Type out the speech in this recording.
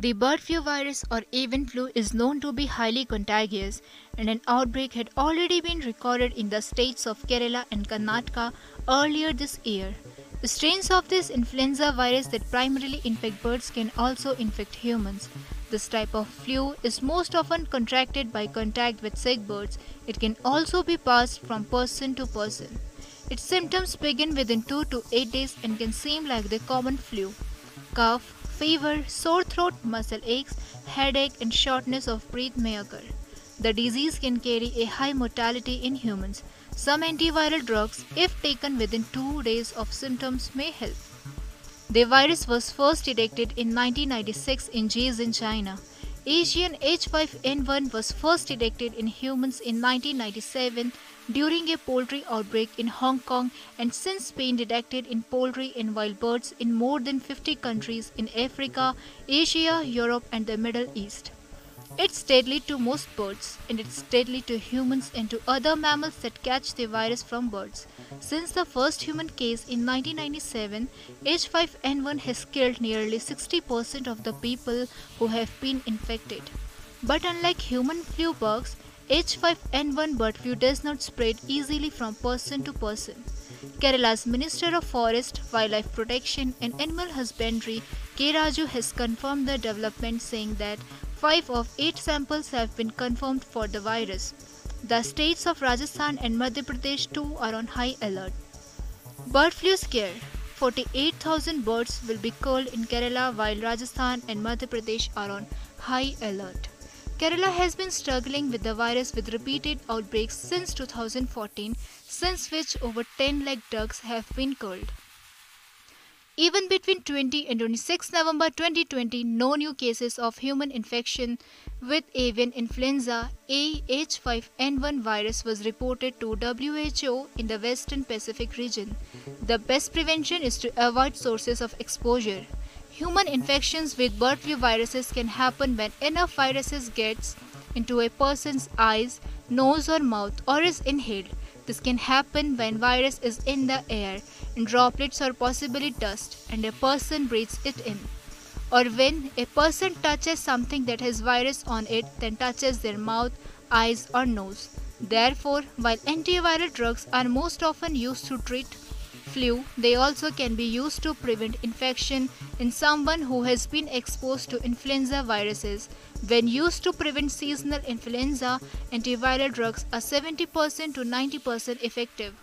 The bird flu virus or avian flu is known to be highly contagious and an outbreak had already been recorded in the states of Kerala and Karnataka earlier this year. The strains of this influenza virus that primarily infect birds can also infect humans. This type of flu is most often contracted by contact with sick birds. It can also be passed from person to person. Its symptoms begin within 2 to 8 days and can seem like the common flu. Cough, Fever, sore throat, muscle aches, headache, and shortness of breath may occur. The disease can carry a high mortality in humans. Some antiviral drugs, if taken within two days of symptoms, may help. The virus was first detected in 1996 in Jiaxing, China. Asian H5N1 was first detected in humans in 1997 during a poultry outbreak in Hong Kong and since been detected in poultry and wild birds in more than 50 countries in Africa, Asia, Europe and the Middle East. It's deadly to most birds, and it's deadly to humans and to other mammals that catch the virus from birds. Since the first human case in 1997, H5N1 has killed nearly 60% of the people who have been infected. But unlike human flu bugs, H5N1 bird flu does not spread easily from person to person. Kerala's Minister of Forest, Wildlife Protection and Animal Husbandry, K. Raju, has confirmed the development saying that 5 of 8 samples have been confirmed for the virus. The states of Rajasthan and Madhya Pradesh too are on high alert. Bird flu scare 48,000 birds will be killed in Kerala while Rajasthan and Madhya Pradesh are on high alert. Kerala has been struggling with the virus with repeated outbreaks since 2014, since which over 10 lakh ducks have been killed. Even between 20 and 26 November 2020, no new cases of human infection with avian influenza AH5N1 virus was reported to WHO in the Western Pacific region. The best prevention is to avoid sources of exposure. Human infections with bird flu viruses can happen when enough viruses gets into a person's eyes, nose or mouth or is inhaled. This can happen when virus is in the air in droplets or possibly dust and a person breathes it in. Or when a person touches something that has virus on it then touches their mouth, eyes or nose. Therefore, while antiviral drugs are most often used to treat flu, they also can be used to prevent infection in someone who has been exposed to influenza viruses. When used to prevent seasonal influenza, antiviral drugs are 70% to 90% effective.